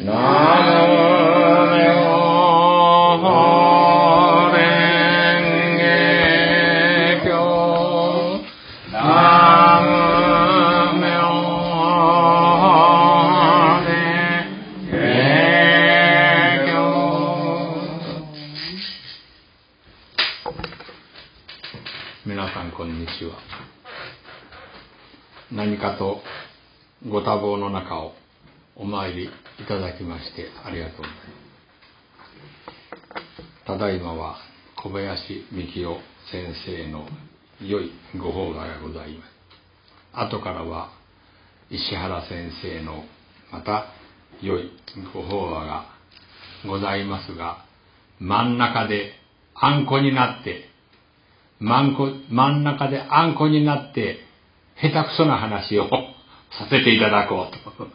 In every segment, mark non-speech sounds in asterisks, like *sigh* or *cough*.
皆小林幹夫先生の良いご法話がございます。後からは石原先生のまた良いご法話がございます。が真ん中であんこになって真んこ真ん中であんこになって下手くそな話をさせていただこうと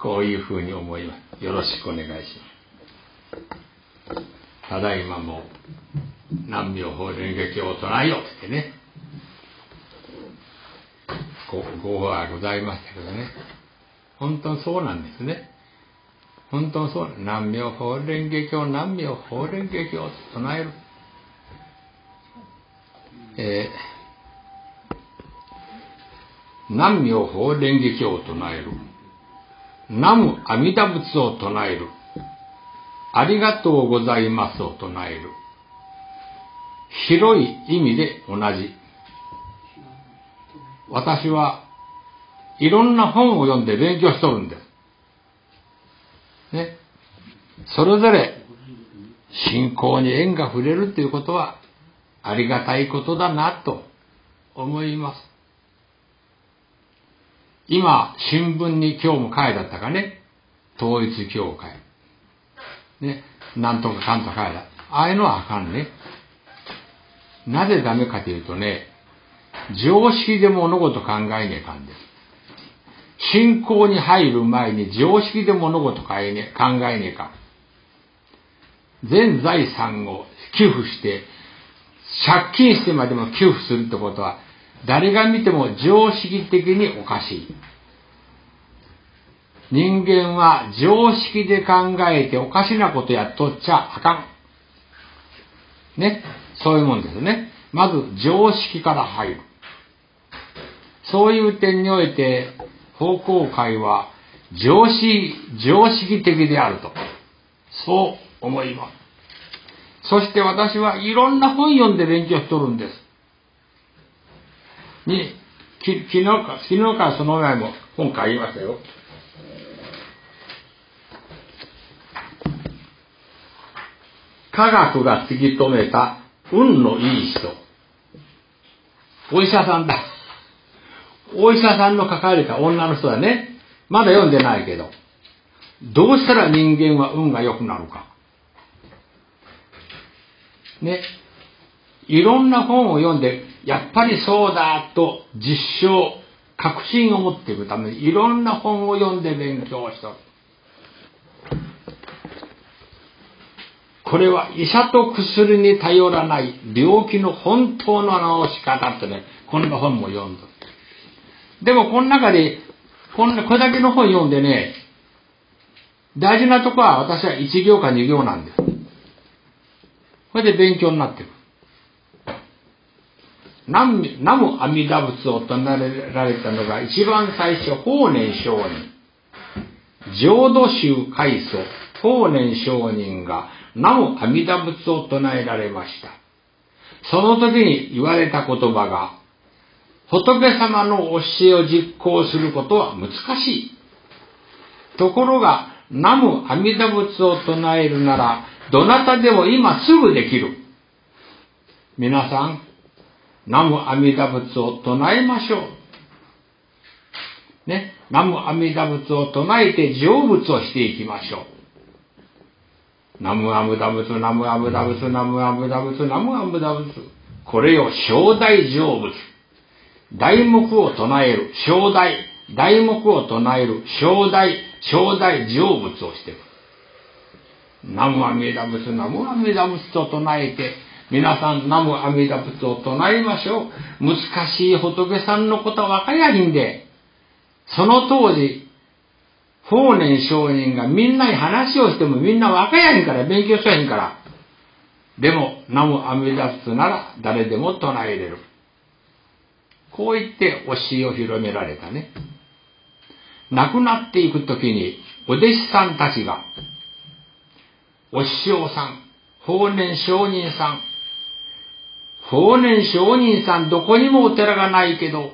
こういうふうに思います。よろしくお願いします。ただいまも南明法蓮華経を唱えようってねごご法はございましたけどね本当にそうなんですね本当にそう南明法蓮華経南明法蓮華経を唱えるえー、南無法蓮華経を唱える。南無阿弥陀仏を唱える。ありがとうございますを唱える。広い意味で同じ。私はいろんな本を読んで勉強しとるんです。ね。それぞれ信仰に縁が触れるということはありがたいことだなと思います。今、新聞に今日も書いてあったかね、統一教会。ね、なんとかかんとか書いてああいうのはあかんね。なぜダメかというとね、常識で物事考えねえかんです。信仰に入る前に常識で物事考えねえか。全財産を寄付して借金してまでも給付するってことは、誰が見ても常識的におかしい。人間は常識で考えておかしなことやっとっちゃあかん。ね。そういうもんですね。まず常識から入る。そういう点において、方向会は常識、常識的であると。そう思います。そして私はいろんな本読んで勉強しとるんです。に、き昨日か、昨日からその前も本書きましたよ。科学が突き止めた運のいい人。お医者さんだ。お医者さんの書かれた女の人だね。まだ読んでないけど。どうしたら人間は運が良くなるか。ね、いろんな本を読んで、やっぱりそうだと実証、確信を持っていくために、いろんな本を読んで勉強した。これは医者と薬に頼らない病気の本当の治し方ってね、こんな本も読んだ。でもこの中で、こんな、これだけの本読んでね、大事なとこは私は1行か2行なんです。これで勉強になってる。南無阿弥陀仏を唱えられたのが一番最初、法然上人。浄土宗開祖、法然上人が南無阿弥陀仏を唱えられました。その時に言われた言葉が、仏様の教えを実行することは難しい。ところが、南無阿弥陀仏を唱えるなら、どなたでも今すぐできる。皆さん、南無阿弥陀仏を唱えましょう。ね、南無阿弥陀仏を唱えて成仏をしていきましょう。南無阿弥陀仏、南無阿弥陀仏、南無阿弥陀仏、南無阿弥陀仏。これを正大成仏。題目を唱える。正大。題目を唱える。正大。正大成仏をしていく。南無阿弥陀仏、南無阿弥陀仏と唱えて、皆さん南無阿弥陀仏を唱えましょう。難しい仏さんのことはわかりゃいいんで、その当時、法然上人がみんなに話をしてもみんな若やんから、勉強しへんから。でも、南無阿弥陀仏なら誰でも唱えれる。こう言って教えを広められたね。亡くなっていくときに、お弟子さんたちが、お師匠さん、法然上人さん、法然上人さんどこにもお寺がないけど、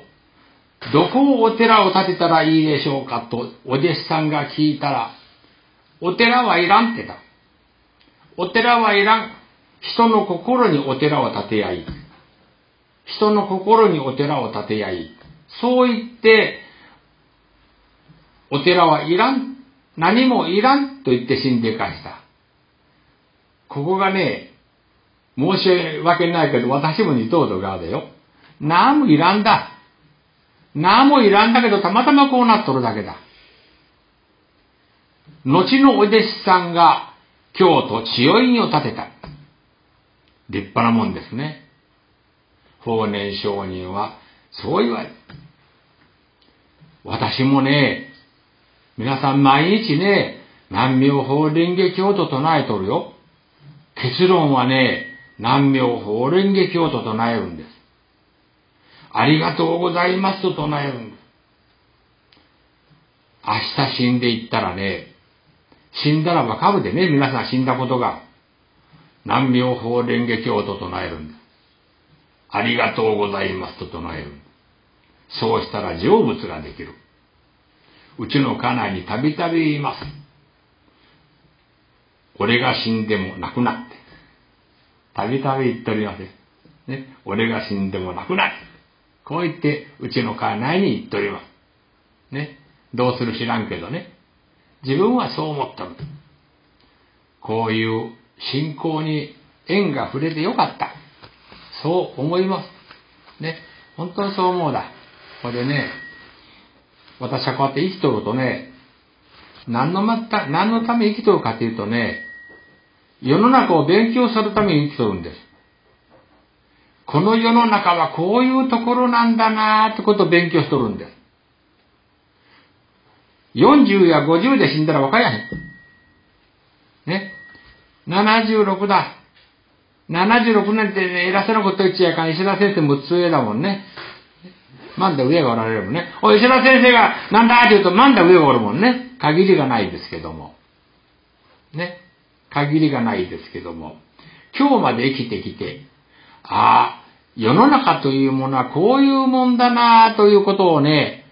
どこをお寺を建てたらいいでしょうかとお弟子さんが聞いたら、お寺はいらんってた。お寺はいらん。人の心にお寺を建てやい。人の心にお寺を建てやい。そう言って、お寺はいらん。何もいらんと言って死んでかした。ここがね、申し訳ないけど、私も二等度側だよ。何もいらんだ。何もいらんだけど、たまたまこうなっとるだけだ。後のお弟子さんが京都千代院を建てた。立派なもんですね。法然上人は、そう言われ私もね、皆さん毎日ね、南明法蓮華経と唱えとるよ。結論はね、南明法蓮華経と唱えるんです。ありがとうございますと唱えるんです。明日死んでいったらね、死んだらばかぶでね、皆さん死んだことが、南明法蓮華経と唱えるんです。ありがとうございますと唱える。そうしたら成仏ができる。うちの家内にたびたび言います。俺が死んでも亡くなって。たびたび言っております。ね。俺が死んでも亡くなって。こう言って、うちの家内に言っております。ね。どうする知らんけどね。自分はそう思ったの。こういう信仰に縁が触れてよかった。そう思います。ね。本当にそう思うだ。これね、私はこうやって生きとるとね、何のまた、何のため生きとるかというとね、世の中を勉強するために生きとるんです。この世の中はこういうところなんだなーってことを勉強しとるんです。40や50で死んだら若やへん。ね。76だ。76年ってね、偉そうなこと言っちゃいかん。石田先生6つ上だもんね。まんだ上がおられるもんね。お石田先生がなんだって言うとまんだ上がおるもんね。限りがないですけども。ね。限りがないですけども。今日まで生きてきて、ああ、世の中というものはこういうもんだなということをね、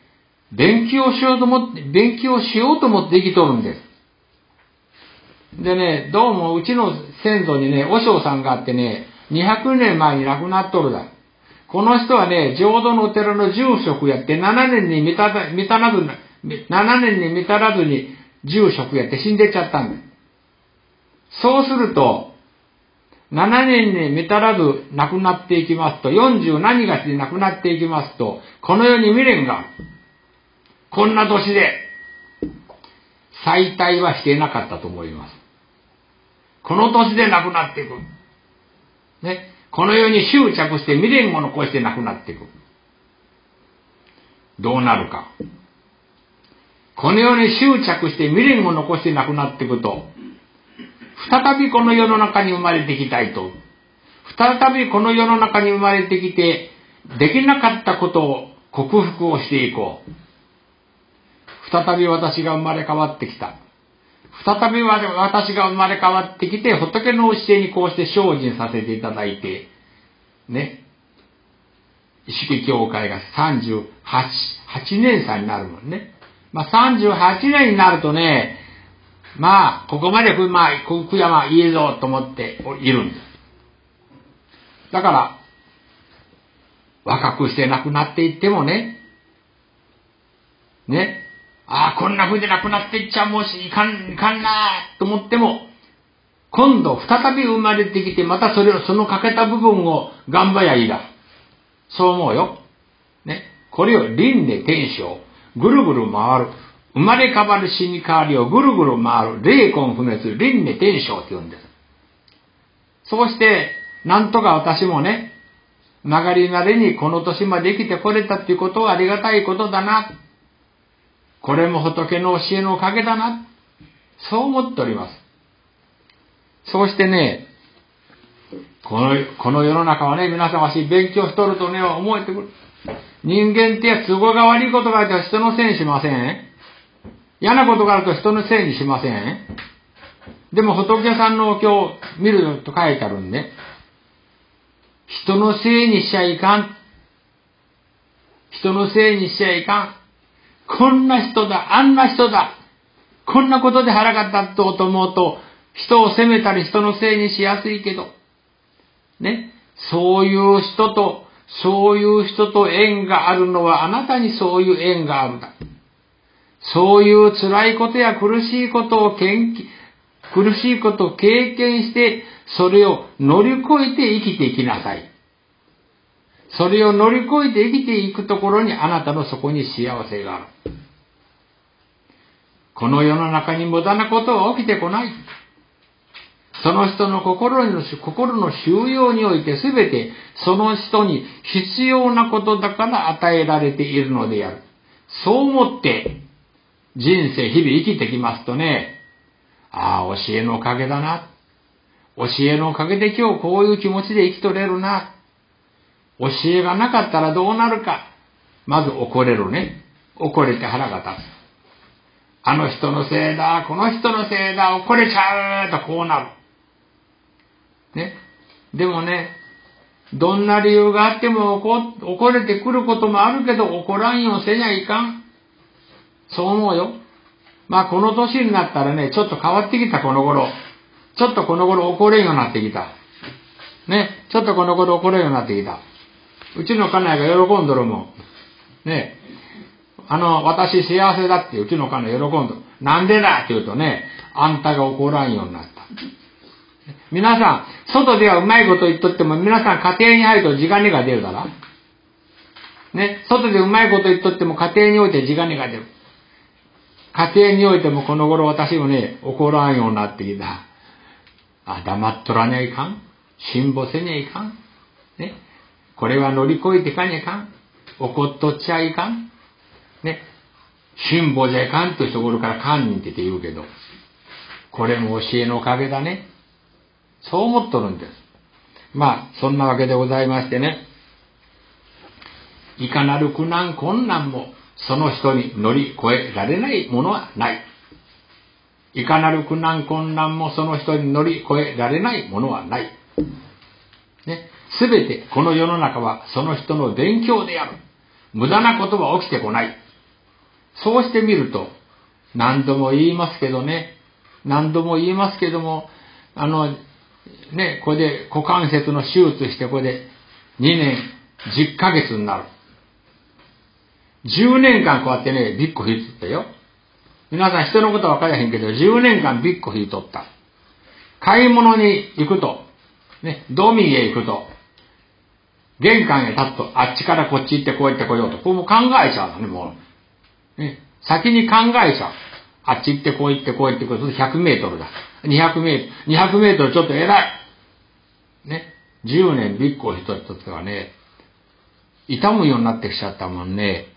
勉強しようと思って、勉強しようと思って生きとるんです。でね、どうもうちの先祖にね、和尚さんがあってね、200年前に亡くなっとるだ。この人はね、浄土のお寺の住職やって7年に満た満たらず、7年に満たらずに住職やって死んでっちゃったんだ。そうすると、7年に満たらず亡くなっていきますと、40何月に亡くなっていきますと、この世に未練が。こんな年で、再退はしていなかったと思います。この年で亡くなっていく。ね。この世に執着して未練を残して亡くなっていく。どうなるか。この世に執着して未練を残して亡くなっていくと、再びこの世の中に生まれてきたいと。再びこの世の中に生まれてきて、できなかったことを克服をしていこう。再び私が生まれ変わってきた。再び私が生まれ変わってきて、仏の教えにこうして精進させていただいて、ね。意識協会が38、8年差になるもんね。まあ、38年になるとね、まあ、ここまで、まあ、福山いいぞと思っているんです。だから、若くして亡くなっていってもね、ね、ああ、こんな風で亡くなっていっちゃもういかん、いかんなと思っても、今度再び生まれてきて、またそれを、その欠けた部分を頑張りゃいいだ。そう思うよ。ね。これを輪廻転生。ぐるぐる回る。生まれ変わる死に変わりをぐるぐる回る。霊魂不滅、輪廻転生って言うんです。そうして、なんとか私もね、曲がりなりにこの年まで生きてこれたっていうことはありがたいことだな。これも仏の教えのおかげだな。そう思っております。そうしてね、この、この世の中はね、皆さん私勉強しとるとね、思えてくる。人間って都合が悪いことがあると人のせいにしません嫌なことがあると人のせいにしませんでも仏さんのお経を見ると書いてあるんで、人のせいにしちゃいかん。人のせいにしちゃいかん。こんな人だ、あんな人だ。こんなことで腹が立とうと思うと、人を責めたり人のせいにしやすいけど、ね、そういう人と、そういう人と縁があるのはあなたにそういう縁があるんだ。そういう辛いことや苦しいことを研究、苦しいことを経験して、それを乗り越えて生きていきなさい。それを乗り越えて生きていくところにあなたのそこに幸せがある。この世の中に無駄なことは起きてこない。その人の心の心の収容において全てその人に必要なことだから与えられているのである。そう思って人生日々生きてきますとね、ああ、教えのおかげだな。教えのおかげで今日こういう気持ちで生きとれるな。教えがなかったらどうなるか。まず怒れるね。怒れて腹が立つ。あの人のせいだ、この人のせいだ、怒れちゃうとこうなる。ね。でもね、どんな理由があっても怒怒れてくることもあるけど、怒らんようせにゃいかん。そう思うよ。まあこの年になったらね、ちょっと変わってきたこの頃。ちょっとこの頃怒れんようになってきた。ね。ちょっとこの頃怒れんようになってきた。うちの家内が喜んどるもん。ね。あの、私幸せだってうちの家内喜んどる。なんでだ？って言うとね、あんたが怒らんようになった。皆さん、外ではうまいこと言っとっても、皆さん家庭に入ると地金が出るから。ね、外でうまいこと言っとっても家庭において地金が出る。家庭においてもこの頃私もね、怒らんようになってきた。あ、黙っとらにゃいかん。辛抱せにゃいかん。ね。これは乗り越えてかにゃいかん。怒っとっちゃいかん。ね。辛抱じゃいかんというところから堪忍って言うけど、これも教えのおかげだね。そう思っとるんです。まあ、そんなわけでございましてね。いかなる苦難困難もその人に乗り越えられないものはない。いかなる苦難困難もその人に乗り越えられないものはない。ね。すべてこの世の中はその人の勉強である。無駄なことは起きてこない。そうしてみると、何度も言いますけどね、何度も言いますけども、あの、ね、これで股関節の手術して、これで2年10ヶ月になる。10年間こうやってね、ビッコ引いとったよ。皆さん人のことは分からへんけど、10年間ビッコ引いとった。買い物に行くと、ね、ドミへ行くと、玄関へ立つと、あっちからこっち行ってこうやってこようと。こうも考えちゃうのね、もう。ね、先に考えちゃう。あっち行ってこう行ってこう行ってこう、100メートルだ。200メートル、200メートルちょっと偉い。ね。10年ビッグを一つとってはね、痛むようになってきちゃったもんね。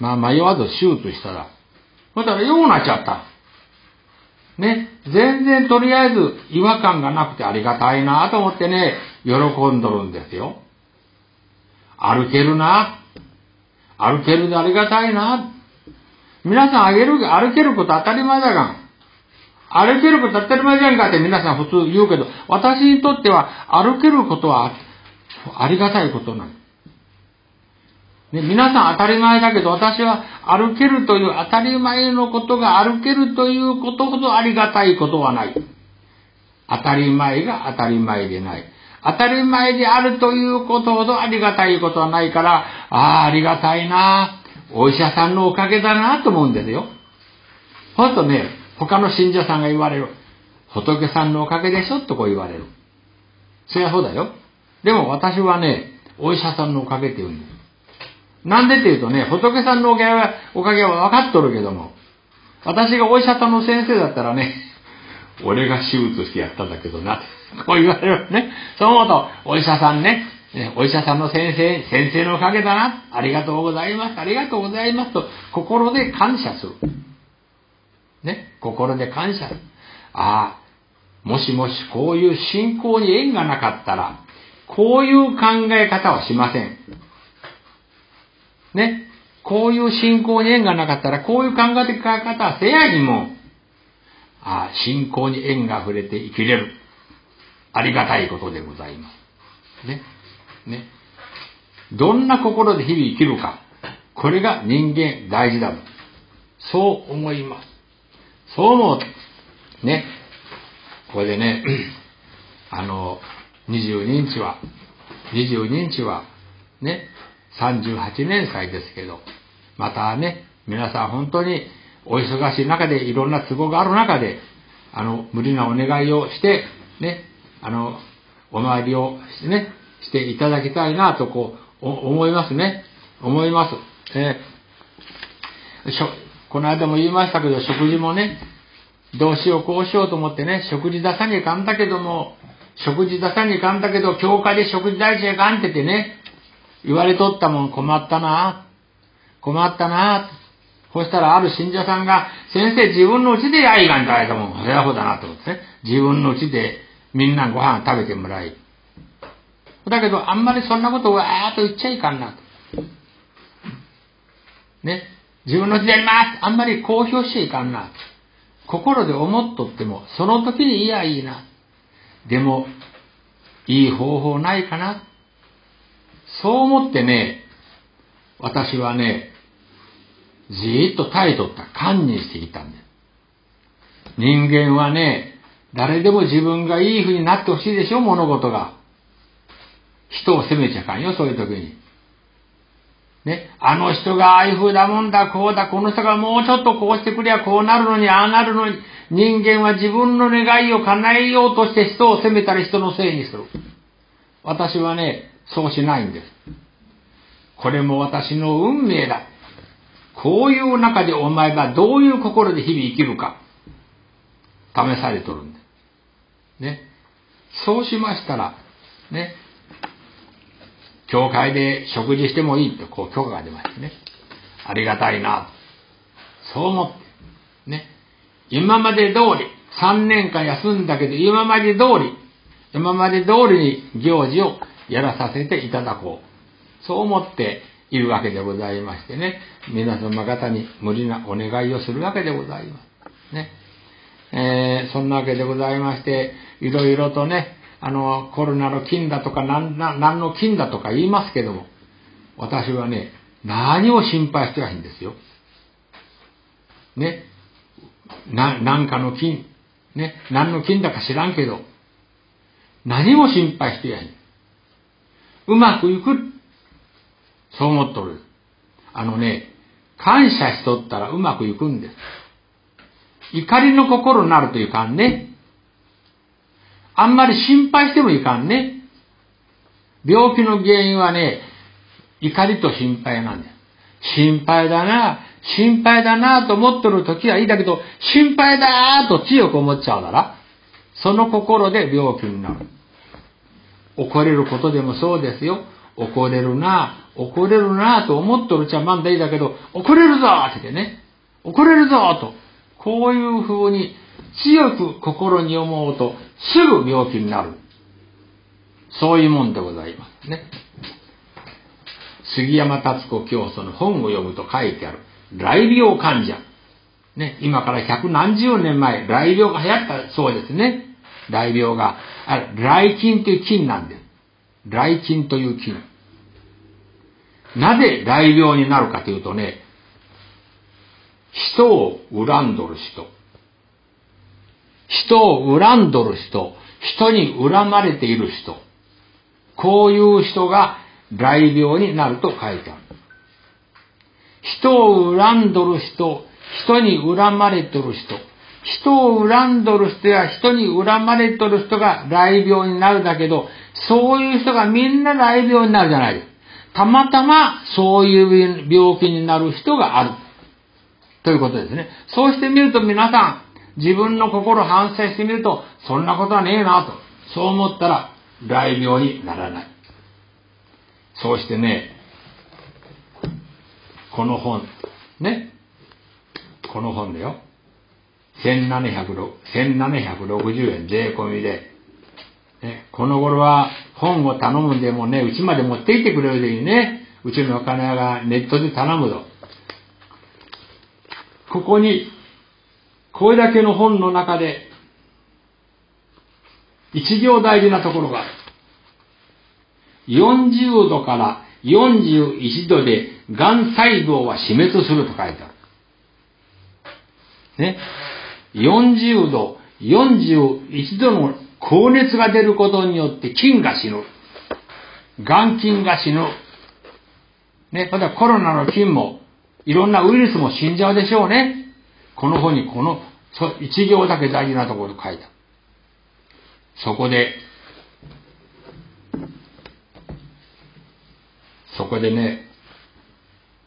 まあ迷わず手術したら。そしたらようなっちゃった。ね。全然とりあえず違和感がなくてありがたいなと思ってね、喜んどるんですよ。歩けるな。歩けるでありがたいな。皆さんあげる、歩けること当たり前だがん。歩けること当たり前じゃんかって皆さん普通言うけど、私にとっては歩けることはありがたいことなの。ね、皆さん当たり前だけど、私は歩けるという当たり前のことが歩けるということほどありがたいことはない。当たり前が当たり前でない。当たり前であるということほどありがたいことはないから、ああ、ありがたいなお医者さんのおかげだなと思うんですよ。ほんとね、他の信者さんが言われる。仏さんのおかげでしょとこう言われる。そりゃそうだよ。でも私はね、お医者さんのおかげって言うんです。なんでって言うとね、仏さんのおかげは、おかげは分かっとるけども、私がお医者さんの先生だったらね、*laughs* 俺が手術してやったんだけどな、こう言われるね。そう思うと、お医者さんね、お医者さんの先生、先生のおかげだな。ありがとうございます。ありがとうございますと、心で感謝する。ね、心で感謝する。ああ、もしもしこういう信仰に縁がなかったら、こういう考え方はしません。ね。こういう信仰に縁がなかったら、こういう考え方はせやにも、あ、信仰に縁が触れて生きれる。ありがたいことでございます。ね。ね。どんな心で日々生きるか。これが人間大事だと。そう思います。そう思う。ね。これでね、あの、22日は、22日は、ね、38年祭ですけど、またね、皆さん本当にお忙しい中でいろんな都合がある中で、あの、無理なお願いをして、ね、あの、お参りをしてね、していただきたいなとこう、思いますね。思います。えー、しょ、この間も言いましたけど、食事もね、どうしようこうしようと思ってね、食事出さにゃかんだけども、食事出さにゃかんだけど、教会で食事出しちゃかんっててね、言われとったもん困ったな困ったなそしたらある信者さんが、先生自分の家でやいがんじゃないかもん。そりゃそうだなと思ってね。自分の家でみんなご飯食べてもらい。だけど、あんまりそんなことをわーっと言っちゃいかんなと。ね。自分の家でやりますあんまり公表しちゃいかんな。心で思っとっても、その時にいやいいな。でも、いい方法ないかな。そう思ってね、私はね、じーっと耐えとった。堪忍していたんです。人間はね、誰でも自分がいい風になってほしいでしょ、物事が。人を責めちゃかんよ、そういう時に。ね、あの人がああいう風だもんだ、こうだ、この人がもうちょっとこうしてくりゃこうなるのに、ああなるのに、人間は自分の願いを叶えようとして人を責めたり人のせいにする。私はね、そうしないんです。これも私の運命だ。こういう中でお前がどういう心で日々生きるか、試されとるんです。ね。そうしましたら、ね、教会で食事してもいいってこう許可が出ましてね。ありがたいな。そう思って、ね。今まで通り、3年間休んだけど、今まで通り、今まで通りに行事をやらさせていただこう。そう思っているわけでございましてね。皆様方に無理なお願いをするわけでございます。ね。えー、そんなわけでございまして、いろいろとね、あの、コロナの金だとか、何何の金だとか言いますけども、私はね、何を心配してはいいんですよ。ね。な、なんかの金。ね。何の金だか知らんけど、何も心配してやい。うまくいく。そう思っとる。あのね、感謝しとったらうまくいくんです。怒りの心になるといかんね。あんまり心配してもいかんね。病気の原因はね、怒りと心配なんです。心配だな、心配だなと思っとる時はいいだけど、心配だと強く思っちゃうなら、その心で病気になる。怒れることでもそうですよ。怒れるな、怒れるなと思っとるちゃまんだいだけど、怒れるぞってね、怒れるぞと、こういう風に強く心に思うと、すぐ病気になる。そういうもんでございますね。杉山達子教祖の本を読むと書いてある。来病患者。ね、今から百何十年前、来病が流行ったそうですね。来病が。あ来菌という菌なんです。来菌という菌。なぜ来病になるかというとね、人を恨んどる人。人を恨んどる人。人に恨まれている人。こういう人が来病になると書いてある。人を恨んどる人、人に恨まれとる人、人を恨んどる人や人に恨まれとる人が来病になるだけど、そういう人がみんな来病になるじゃない。たまたまそういう病気になる人がある。ということですね。そうしてみると皆さん、自分の心反省してみると、そんなことはねえなと。そう思ったら、来病にならない。そうしてね、この本、ね、この本だよ。1760円税込みで、ね、この頃は本を頼むんでもね、うちまで持ってきてくれるでいいね。うちのお金屋がネットで頼むと。ここに、これだけの本の中で、一行大事なところが、40度から41度で癌細胞は死滅すると書いてある。ね。40度、41度の高熱が出ることによって菌が死ぬ。癌菌が死ぬ。ね、またコロナの菌も、いろんなウイルスも死んじゃうでしょうね。この本にこの、一行だけ大事なところ書いた。そこで、そこでね、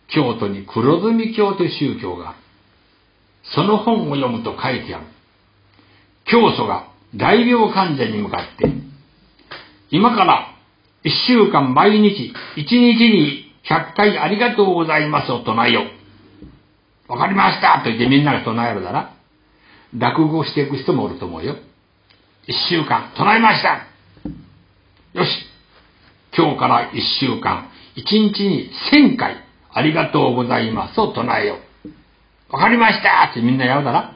京都に黒住教という宗教がある。その本を読むと書いてある。教祖が大病患者に向かって、今から一週間毎日、一日に100回ありがとうございますを唱えよう。わかりましたと言ってみんなが唱えるなら、落語していく人もおると思うよ。一週間唱えましたよし今日から一週間、一日に千回ありがとうございますを唱えよう。わかりましたってみんなやるだら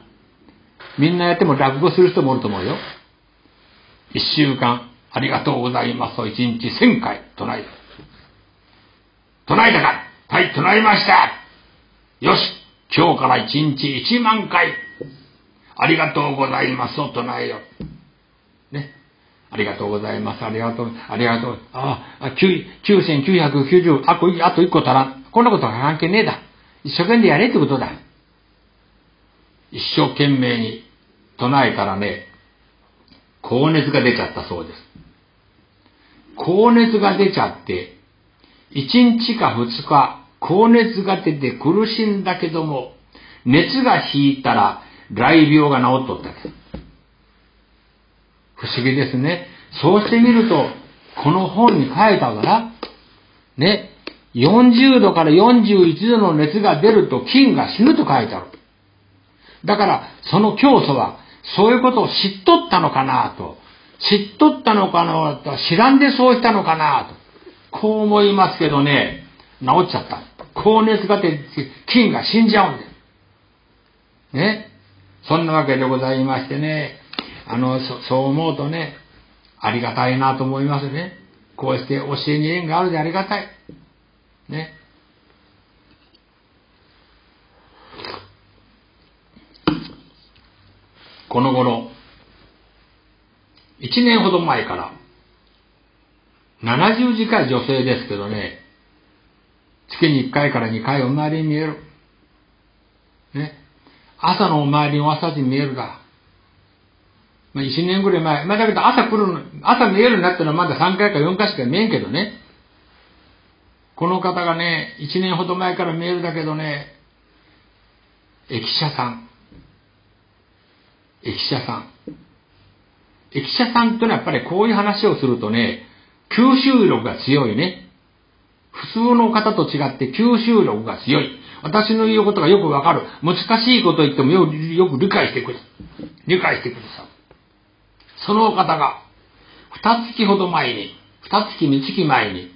みんなやっても落語する人もおると思うよ。一週間ありがとうございますを一日千回唱えよう。唱えたかはい、唱えましたよし今日から一日一万回ありがとうございますを唱えよう。ね。ありがとうございます。ありがとう、ありがとう。ああ、9990、あと、あと1個足らん。こんなことは関係ねえだ。一生懸命やれってことだ。一生懸命に唱えたらね、高熱が出ちゃったそうです。高熱が出ちゃって、1日か2日、高熱が出て苦しんだけども、熱が引いたら、雷病が治っとったです不思議ですね。そうしてみると、この本に書いたから、ね、40度から41度の熱が出ると菌が死ぬと書いてある。だから、その教祖は、そういうことを知っとったのかなと。知っとったのかなと。知らんでそうしたのかなと。こう思いますけどね、治っちゃった。高熱が出て、菌が死んじゃうんだよ。ね。そんなわけでございましてね、あの、そそう思うとね、ありがたいなと思いますね。こうして教えに縁があるでありがたい。ね。この頃、一年ほど前から、70近い女性ですけどね、月に1回から2回お参りに見える。ね。朝のお参りの朝に見えるだ。まあ、1年ぐらい前。まあ、だけど朝来るの、朝見えるようになったのはまだ3回か4回しか見えんけどね。この方がね、1年ほど前から見えるだけどね、駅舎さん。駅舎さん。駅舎さんってのはやっぱりこういう話をするとね、吸収力が強いね。普通の方と違って吸収力が強い。私の言うことがよくわかる。難しいこと言ってもよく理解してくる。理解してくるさ。そのお方が、二月ほど前に、二月三月前に、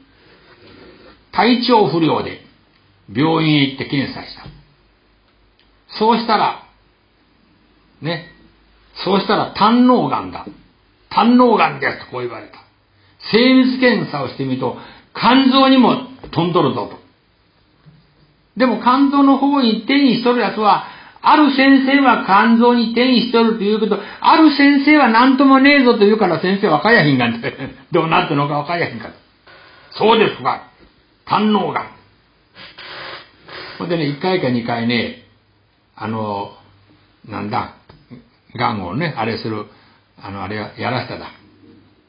体調不良で病院へ行って検査した。そうしたら、ね、そうしたら胆脳癌だ。胆脳癌ですとこう言われた。精密検査をしてみると、肝臓にも飛んどるぞと。でも肝臓の方に転移しとるやつは、ある先生は肝臓に転移しとるというけど、ある先生は何ともねえぞと言うから先生はかやひんがんて、*laughs* どうなってのかわかやひんかそうですか。胆脳がん。ほんでね、1回か2回ね、あの、なんだ、がんをね、あれする、あの、あれやらしただ。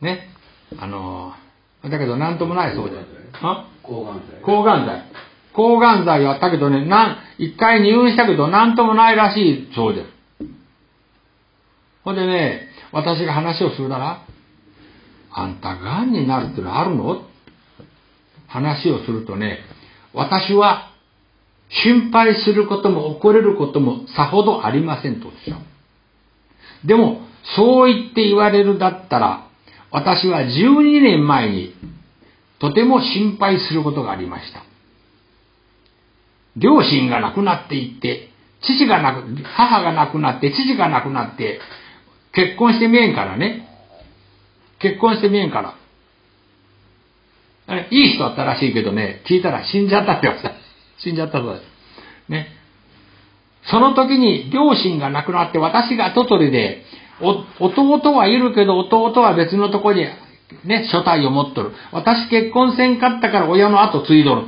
ね。あの、だけど何ともないそうです。抗がん剤。抗がん剤。抗がん剤やったけどね、なん、一回入院したけど何ともないらしいそうです。ほんでね、私が話をするなら、あんた癌になるってのはあるの？は話をするとね、私は心配することも怒れることもさほどありませんとおっしゃう。でも、そう言って言われるだったら、私は12年前にとても心配することがありました。両親が亡くなっていって、父が亡く、母が亡くなって、父が亡くなって、結婚してみえんからね。結婚してみえんから。いい人だったらしいけどね、聞いたら死んじゃったって言われた。死んじゃったそうです。ね。その時に両親が亡くなって私がトトリで、弟はいるけど弟は別のとこにね、所帯を持っとる。私結婚せんかったから親の後継いどる。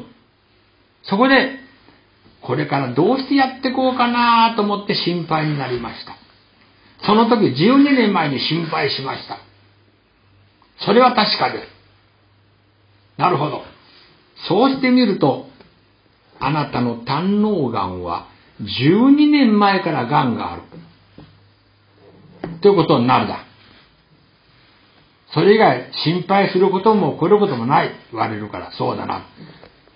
そこで、これからどうしてやってこうかなと思って心配になりました。その時12年前に心配しました。それは確かです。なるほど。そうしてみると、あなたの胆の癌は12年前から癌がある。ということになるだ。それ以外心配することも起こることもない言われるから、そうだな。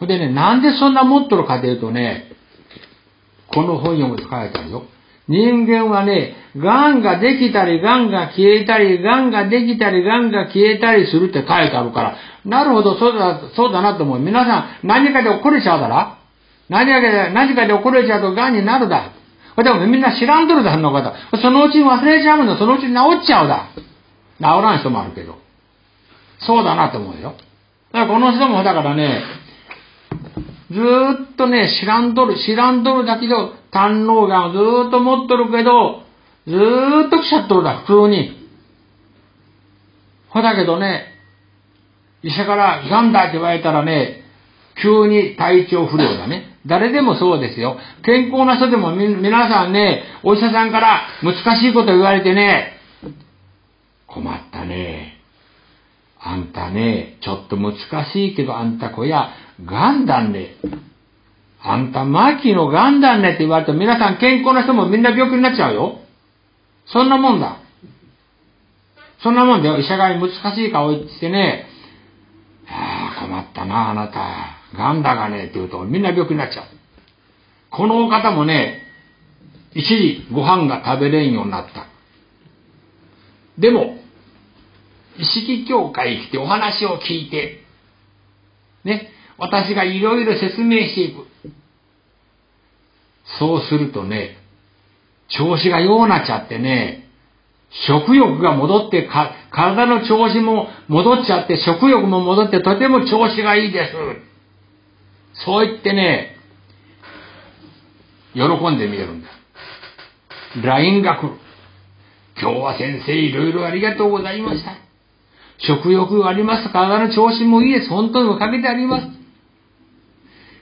でね、なんでそんな持っとるかというとね、この本読むと書いてあるよ。人間はね、癌ができたり、癌が消えたり、癌ができたり、癌が消えたりするって書いてあるから、なるほど、そうだ、そうだなと思う。皆さん、何かで起これちゃうだろ何かで、何かで起これちゃうと癌になるだ。でもみんな知らんとるだ、その方。そのうちに忘れちゃうの、そのうちに治っちゃうだ。治らん人もあるけど。そうだなと思うよ。だからこの人もだからね、ずーっとね、知らんとる、知らんとるだけど、胆の癌をずーっと持っとるけど、ずーっと来ちゃっとるだ、普通に。ほだけどね、医者から癌だって言われたらね、急に体調不良だね。誰でもそうですよ。健康な人でも皆さんね、お医者さんから難しいこと言われてね、困ったね。あんたね、ちょっと難しいけどあんた子や、ガンだね。あんた末期のガンだねって言われて皆さん健康な人もみんな病気になっちゃうよ。そんなもんだ。そんなもんだよ。医者が難しい顔言ってね、ああ、困ったな、あなた。ガンだがねって言うとみんな病気になっちゃう。このお方もね、一時ご飯が食べれんようになった。でも、意識協会来てお話を聞いて、ね、私がいろいろ説明していく。そうするとね、調子がようなっちゃってね、食欲が戻って、体の調子も戻っちゃって、食欲も戻ってとても調子がいいです。そう言ってね、喜んで見えるんだ。LINE が来る。今日は先生いろいろありがとうございました。食欲あります。体の調子もいいです。本当におかげであります。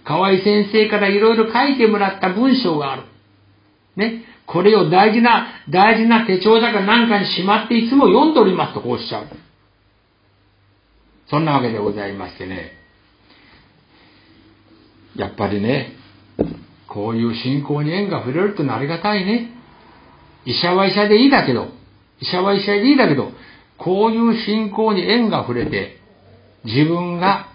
河合先生からいろいろ書いてもらった文章がある。ね。これを大事な、大事な手帳だかなんかにしまっていつも読んでおりますとこうおっしゃう。そんなわけでございましてね。やっぱりね、こういう信仰に縁が触れるってのはありがたいね。医者は医者でいいだけど、医者は医者でいいだけど、こういう信仰に縁が触れて、自分が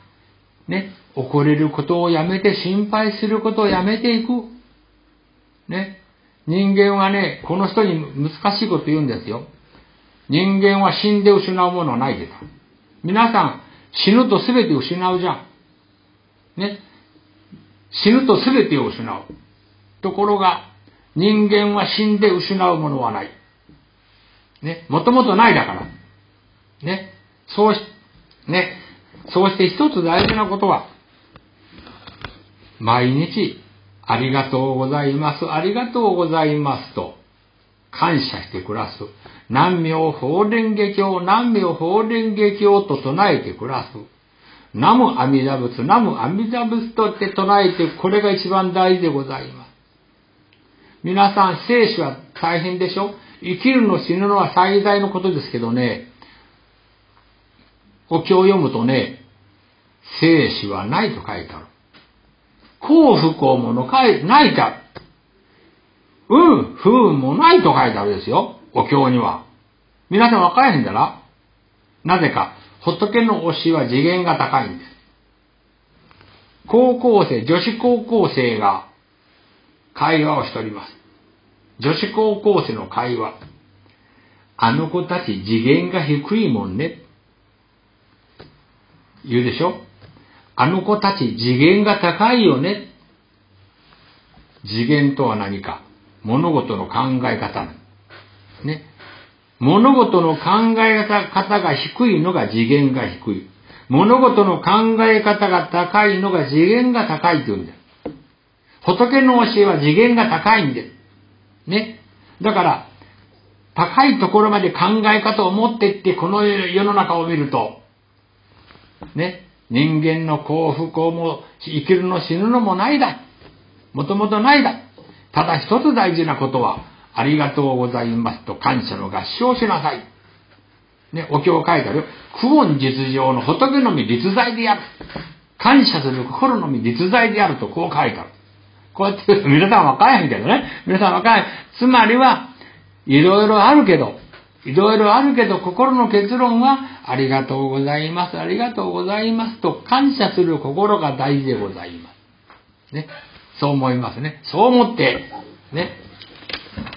ね、怒れることをやめて心配することをやめていく。ね。人間はね、この人に難しいこと言うんですよ。人間は死んで失うものはないです。皆さん、死ぬと全て失うじゃん。ね。死ぬと全てを失う。ところが、人間は死んで失うものはない。ね。もともとないだから。ね。そうし、ね。そうして一つ大事なことは、毎日、ありがとうございます、ありがとうございますと、感謝して暮らす。南明法蓮華経、南明法蓮華経と唱えて暮らす。南無阿弥陀仏、南無阿弥陀仏とって唱えて、これが一番大事でございます。皆さん、生死は大変でしょ？生きるの死ぬのは最大のことですけどね、お経を読むとね、生死はないと書いてある。幸不幸もの書いないか。うん、不運もないと書いてあるですよ。お経には。皆さん分からへんだら？なぜか、仏の教えは次元が高いんです。高校生、女子高校生が会話をしております。女子高校生の会話。あの子たち次元が低いもんね。言うでしょ？あの子たち次元が高いよね。次元とは何か？物事の考え方。物事の考え方が低いのが次元が低い。物事の考え方が高いのが次元が高いって言うんだよ。仏の教えは次元が高いんです。ね。だから、高いところまで考え方を持っていって、この世の中を見ると、ね。人間の幸福をも生きるの死ぬのもないだ。もともとないだ。ただ一つ大事なことは、ありがとうございますと感謝の合唱しなさい。ね、お経を書いてある。苦音実情の仏のみ実在である。感謝する心のみ実在であるとこう書いてある。こうやって *laughs* 皆さんわからへんけどね。皆さんわからへん。つまりは、いろいろあるけど、いろいろあるけど、心の結論は、ありがとうございます、ありがとうございますと感謝する心が大事でございます。ね。そう思いますね。そう思って、ね。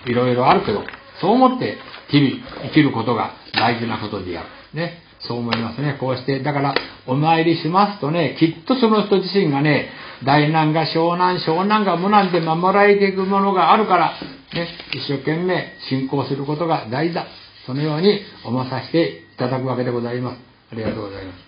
いろいろあるけど、そう思って日々生きることが大事なことである。ね。そう思いますね。こうして、だから、お参りしますとね、きっとその人自身がね、大難が小難、小難が無難で守られていくものがあるから、ね、一生懸命信仰することが大事だ。そのように思わさせていただくわけでございます。ありがとうございます。